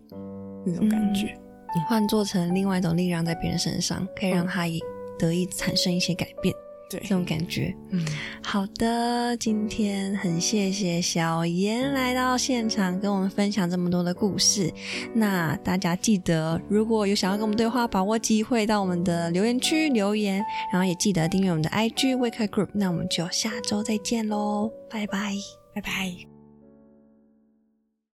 那种感觉，你换做成另外一种力量在别人身上，可以让他也得以产生一些改变。这种感觉，嗯，好的，今天很谢谢小妍来到现场跟我们分享这么多的故事。那大家记得，如果有想要跟我们对话，把握机会到我们的留言区留言，然后也记得订阅我们的 IG Wake Group。那我们就下周再见喽，拜拜，拜拜。